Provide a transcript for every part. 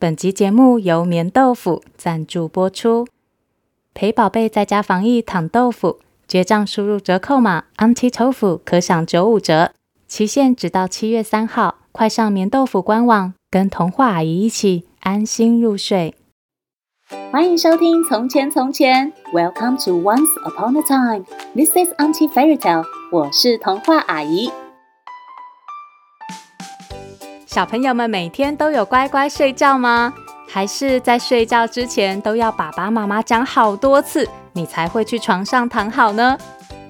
本集节目由棉豆腐赞助播出。陪宝贝在家防疫躺豆腐，结账输入折扣码 Auntie Tofu 可享九五折，期限直到七月三号。快上棉豆腐官网，跟童话阿姨一起安心入睡。欢迎收听《从前从前》，Welcome to Once Upon a Time。This is Auntie Fairy Tale。我是童话阿姨。小朋友们每天都有乖乖睡觉吗？还是在睡觉之前都要爸爸妈妈讲好多次，你才会去床上躺好呢？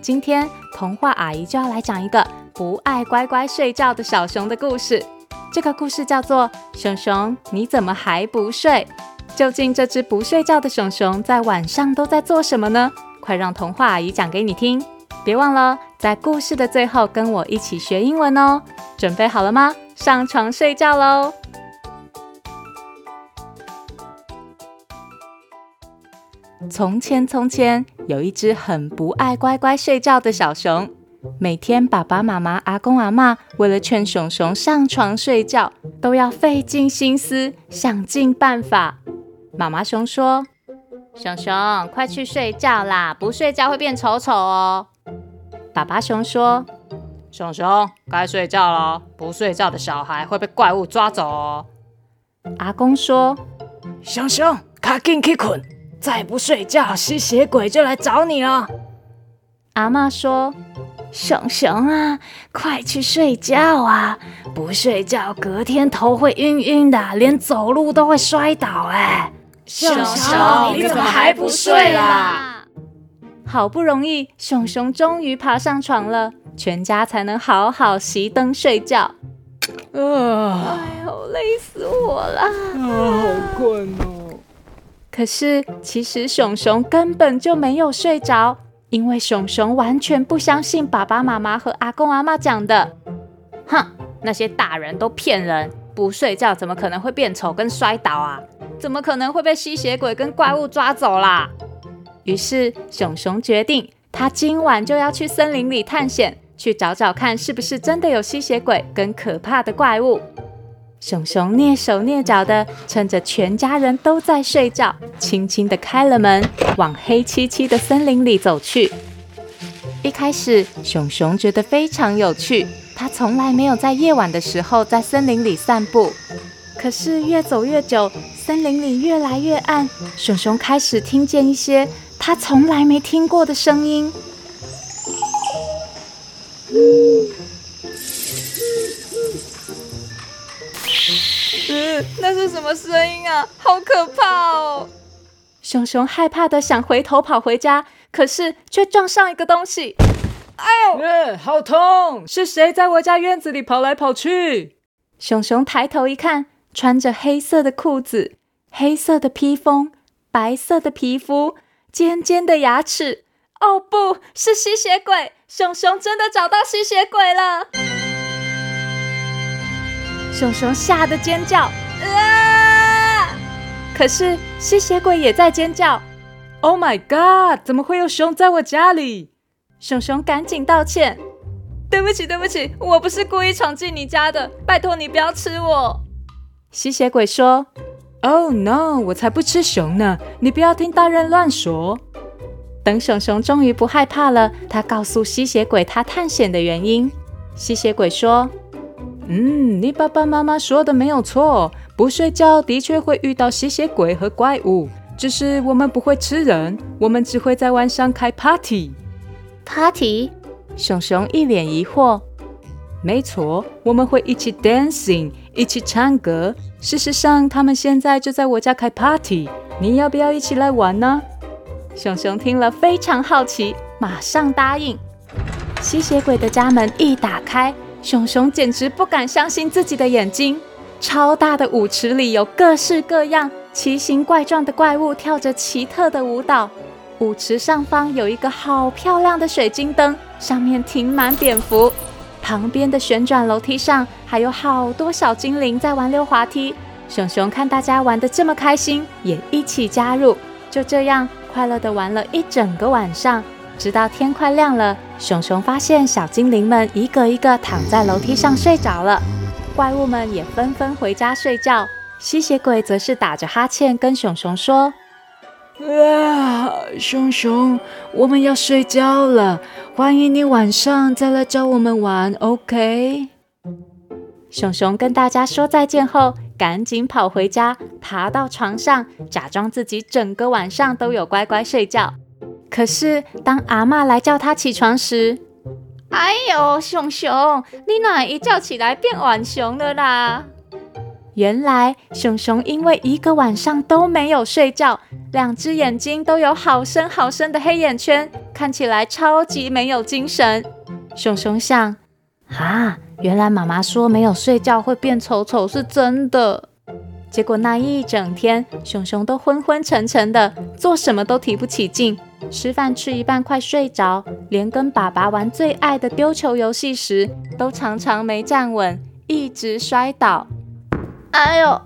今天童话阿姨就要来讲一个不爱乖乖睡觉的小熊的故事。这个故事叫做《熊熊，你怎么还不睡》？究竟这只不睡觉的熊熊在晚上都在做什么呢？快让童话阿姨讲给你听！别忘了在故事的最后跟我一起学英文哦。准备好了吗？上床睡觉喽！从前，从前有一只很不爱乖乖睡觉的小熊。每天，爸爸妈妈、阿公阿嬷为了劝熊熊上床睡觉，都要费尽心思，想尽办法。妈妈熊说：“熊熊，快去睡觉啦，不睡觉会变丑丑哦。”爸爸熊说。熊熊，该睡觉了。不睡觉的小孩会被怪物抓走哦。阿公说：“熊熊，赶紧去困，再不睡觉，吸血鬼就来找你了。”阿妈说：“熊熊啊，快去睡觉啊！不睡觉，隔天头会晕晕的，连走路都会摔倒。”哎，熊熊，你怎么还不睡啦？好不容易，熊熊终于爬上床了。全家才能好好熄灯睡觉。啊，哎呦，累死我了！啊，好困哦。可是其实熊熊根本就没有睡着，因为熊熊完全不相信爸爸妈妈和阿公阿妈讲的。哼，那些大人都骗人，不睡觉怎么可能会变丑跟摔倒啊？怎么可能会被吸血鬼跟怪物抓走啦？于是熊熊决定，他今晚就要去森林里探险。去找找看，是不是真的有吸血鬼跟可怕的怪物？熊熊蹑手蹑脚的，趁着全家人都在睡觉，轻轻的开了门，往黑漆漆的森林里走去。一开始，熊熊觉得非常有趣，他从来没有在夜晚的时候在森林里散步。可是越走越久，森林里越来越暗，熊熊开始听见一些他从来没听过的声音。嗯，那是什么声音啊？好可怕哦！熊熊害怕的想回头跑回家，可是却撞上一个东西。哎呦，嗯，好痛！是谁在我家院子里跑来跑去？熊熊抬头一看，穿着黑色的裤子、黑色的披风、白色的皮肤、尖尖的牙齿。哦，不是吸血鬼！熊熊真的找到吸血鬼了！熊熊吓得尖叫，啊！可是吸血鬼也在尖叫。Oh my god！怎么会有熊在我家里？熊熊赶紧道歉：“对不起，对不起，我不是故意闯进你家的，拜托你不要吃我。”吸血鬼说：“Oh no！我才不吃熊呢，你不要听大人乱说。”等熊熊终于不害怕了，他告诉吸血鬼他探险的原因。吸血鬼说：“嗯，你爸爸妈妈说的没有错，不睡觉的确会遇到吸血鬼和怪物，只是我们不会吃人，我们只会在晚上开 party。” Party？熊熊一脸疑惑。没错，我们会一起 dancing，一起唱歌。事实上，他们现在就在我家开 party，你要不要一起来玩呢？熊熊听了非常好奇，马上答应。吸血鬼的家门一打开，熊熊简直不敢相信自己的眼睛。超大的舞池里有各式各样、奇形怪状的怪物跳着奇特的舞蹈。舞池上方有一个好漂亮的水晶灯，上面停满蝙蝠。旁边的旋转楼梯上还有好多小精灵在玩溜滑梯。熊熊看大家玩得这么开心，也一起加入。就这样。快乐的玩了一整个晚上，直到天快亮了，熊熊发现小精灵们一个一个躺在楼梯上睡着了，怪物们也纷纷回家睡觉，吸血鬼则是打着哈欠跟熊熊说：“啊，熊熊，我们要睡觉了，欢迎你晚上再来找我们玩，OK？” 熊熊跟大家说再见后，赶紧跑回家，爬到床上，假装自己整个晚上都有乖乖睡觉。可是当阿妈来叫他起床时，哎呦，熊熊，你哪一觉起来变晚熊了啦？原来熊熊因为一个晚上都没有睡觉，两只眼睛都有好深好深的黑眼圈，看起来超级没有精神。熊熊想，啊，原来妈妈说没有睡觉会变丑丑是真的。结果那一整天，熊熊都昏昏沉沉的，做什么都提不起劲。吃饭吃一半快睡着，连跟爸爸玩最爱的丢球游戏时，都常常没站稳，一直摔倒。哎呦，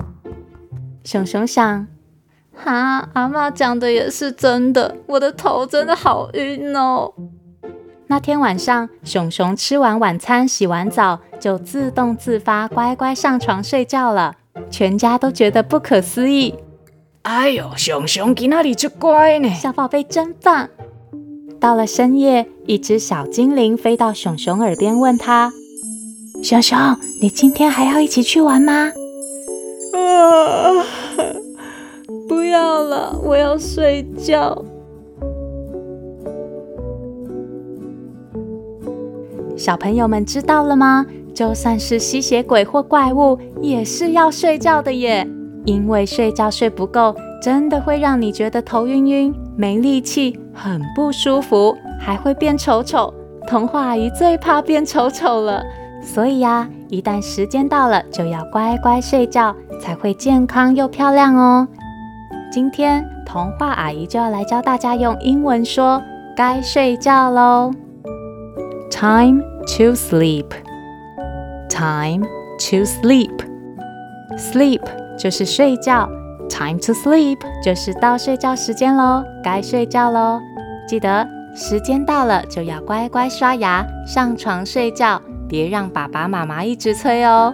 熊熊想，哈，阿妈讲的也是真的，我的头真的好晕哦。那天晚上，熊熊吃完晚餐，洗完澡，就自动自发乖乖上床睡觉了。全家都觉得不可思议。哎呦，熊熊今那里就乖呢？小宝贝真棒。到了深夜，一只小精灵飞到熊熊耳边，问他：“熊熊，你今天还要一起去玩吗？”啊！不要了，我要睡觉。小朋友们知道了吗？就算是吸血鬼或怪物，也是要睡觉的耶。因为睡觉睡不够，真的会让你觉得头晕晕、没力气、很不舒服，还会变丑丑。童话阿姨最怕变丑丑了。所以呀，一旦时间到了，就要乖乖睡觉，才会健康又漂亮哦。今天童话阿姨就要来教大家用英文说“该睡觉喽”。Time to sleep. Time to sleep. Sleep 就是睡觉，Time to sleep 就是到睡觉时间喽，该睡觉喽。记得时间到了就要乖乖刷牙，上床睡觉。别让爸爸妈妈一直催哦。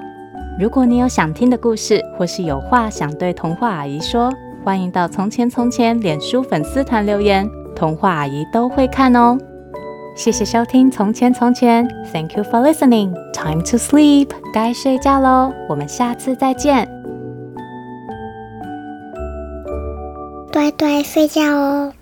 如果你有想听的故事，或是有话想对童话阿姨说，欢迎到《从前从前》脸书粉丝团留言，童话阿姨都会看哦。谢谢收听《从前从前》，Thank you for listening. Time to sleep，该睡觉喽。我们下次再见。乖乖睡觉哦。